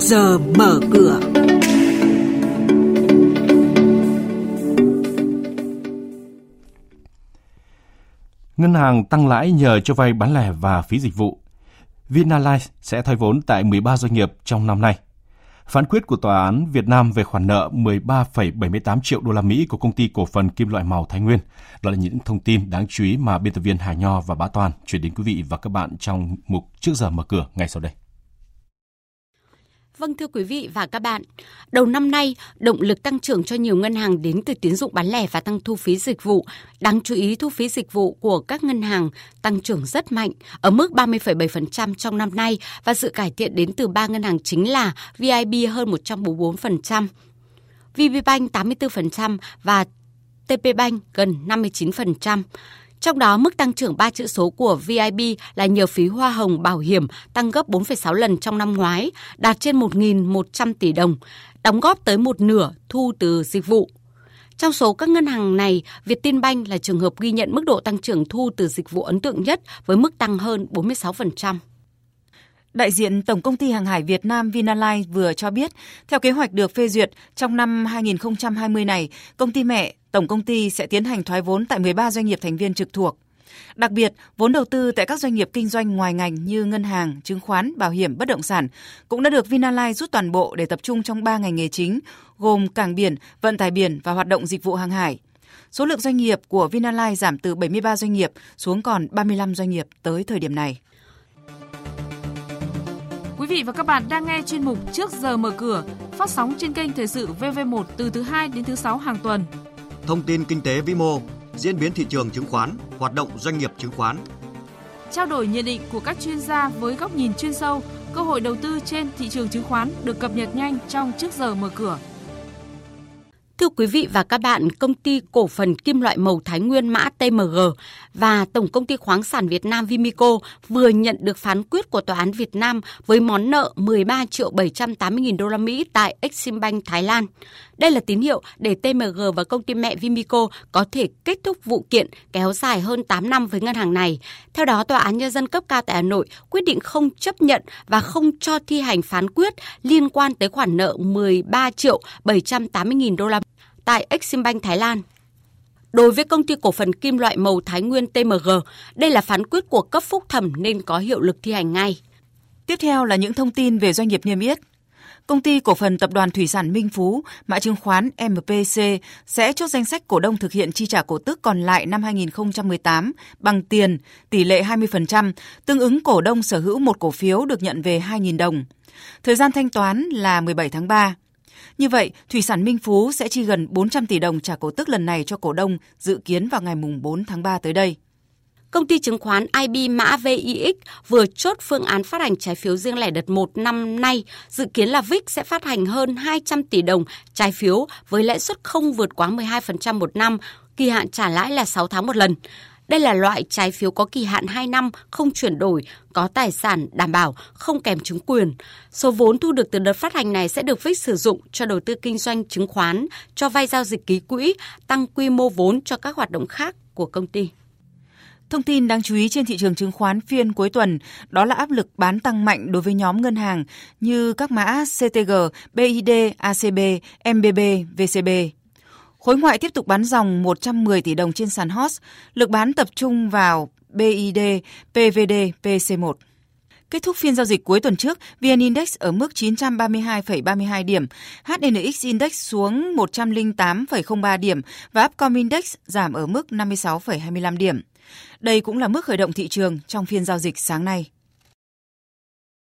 giờ mở cửa. Ngân hàng tăng lãi nhờ cho vay bán lẻ và phí dịch vụ. Vinalize sẽ thoái vốn tại 13 doanh nghiệp trong năm nay. Phán quyết của Tòa án Việt Nam về khoản nợ 13,78 triệu đô la Mỹ của công ty cổ phần kim loại màu Thái Nguyên. Đó là những thông tin đáng chú ý mà biên tập viên Hà Nho và Bá Toàn chuyển đến quý vị và các bạn trong mục Trước giờ mở cửa ngay sau đây. Vâng thưa quý vị và các bạn, đầu năm nay, động lực tăng trưởng cho nhiều ngân hàng đến từ tín dụng bán lẻ và tăng thu phí dịch vụ. Đáng chú ý thu phí dịch vụ của các ngân hàng tăng trưởng rất mạnh, ở mức 30,7% trong năm nay và sự cải thiện đến từ ba ngân hàng chính là VIB hơn 144%, VPBank 84% và TPBank gần 59%. Trong đó, mức tăng trưởng 3 chữ số của VIB là nhờ phí hoa hồng bảo hiểm tăng gấp 4,6 lần trong năm ngoái, đạt trên 1.100 tỷ đồng, đóng góp tới một nửa thu từ dịch vụ. Trong số các ngân hàng này, Vietinbank là trường hợp ghi nhận mức độ tăng trưởng thu từ dịch vụ ấn tượng nhất với mức tăng hơn 46%. Đại diện Tổng công ty Hàng hải Việt Nam Vinalines vừa cho biết, theo kế hoạch được phê duyệt, trong năm 2020 này, công ty mẹ Tổng công ty sẽ tiến hành thoái vốn tại 13 doanh nghiệp thành viên trực thuộc. Đặc biệt, vốn đầu tư tại các doanh nghiệp kinh doanh ngoài ngành như ngân hàng, chứng khoán, bảo hiểm, bất động sản cũng đã được Vinalines rút toàn bộ để tập trung trong 3 ngành nghề chính, gồm cảng biển, vận tải biển và hoạt động dịch vụ hàng hải. Số lượng doanh nghiệp của Vinalines giảm từ 73 doanh nghiệp xuống còn 35 doanh nghiệp tới thời điểm này. Vị và các bạn đang nghe chuyên mục Trước giờ mở cửa, phát sóng trên kênh Thời sự VV1 từ thứ 2 đến thứ 6 hàng tuần thông tin kinh tế vĩ mô, diễn biến thị trường chứng khoán, hoạt động doanh nghiệp chứng khoán. Trao đổi nhận định của các chuyên gia với góc nhìn chuyên sâu, cơ hội đầu tư trên thị trường chứng khoán được cập nhật nhanh trong trước giờ mở cửa. Thưa quý vị và các bạn, công ty cổ phần kim loại màu Thái Nguyên mã TMG và Tổng công ty khoáng sản Việt Nam Vimico vừa nhận được phán quyết của Tòa án Việt Nam với món nợ 13 triệu 780 nghìn đô la Mỹ tại Eximbank Thái Lan. Đây là tín hiệu để TMG và công ty mẹ Vimico có thể kết thúc vụ kiện kéo dài hơn 8 năm với ngân hàng này. Theo đó, Tòa án Nhân dân cấp cao tại Hà Nội quyết định không chấp nhận và không cho thi hành phán quyết liên quan tới khoản nợ 13 triệu 780 nghìn đô la tại Eximbank Thái Lan. Đối với công ty cổ phần kim loại màu Thái Nguyên TMG, đây là phán quyết của cấp phúc thẩm nên có hiệu lực thi hành ngay. Tiếp theo là những thông tin về doanh nghiệp niêm yết. Công ty cổ phần tập đoàn thủy sản Minh Phú, mã chứng khoán MPC sẽ chốt danh sách cổ đông thực hiện chi trả cổ tức còn lại năm 2018 bằng tiền tỷ lệ 20%, tương ứng cổ đông sở hữu một cổ phiếu được nhận về 2.000 đồng. Thời gian thanh toán là 17 tháng 3. Như vậy, Thủy sản Minh Phú sẽ chi gần 400 tỷ đồng trả cổ tức lần này cho cổ đông dự kiến vào ngày 4 tháng 3 tới đây. Công ty chứng khoán IB mã VIX vừa chốt phương án phát hành trái phiếu riêng lẻ đợt 1 năm nay, dự kiến là VIX sẽ phát hành hơn 200 tỷ đồng trái phiếu với lãi suất không vượt quá 12% một năm, kỳ hạn trả lãi là 6 tháng một lần. Đây là loại trái phiếu có kỳ hạn 2 năm, không chuyển đổi, có tài sản đảm bảo, không kèm chứng quyền. Số vốn thu được từ đợt phát hành này sẽ được phích sử dụng cho đầu tư kinh doanh chứng khoán, cho vay giao dịch ký quỹ, tăng quy mô vốn cho các hoạt động khác của công ty. Thông tin đáng chú ý trên thị trường chứng khoán phiên cuối tuần đó là áp lực bán tăng mạnh đối với nhóm ngân hàng như các mã CTG, BID, ACB, MBB, VCB. Khối ngoại tiếp tục bán dòng 110 tỷ đồng trên sàn HOS, lực bán tập trung vào BID, PVD, PC1. Kết thúc phiên giao dịch cuối tuần trước, VN Index ở mức 932,32 điểm, HNX Index xuống 108,03 điểm và Upcom Index giảm ở mức 56,25 điểm. Đây cũng là mức khởi động thị trường trong phiên giao dịch sáng nay.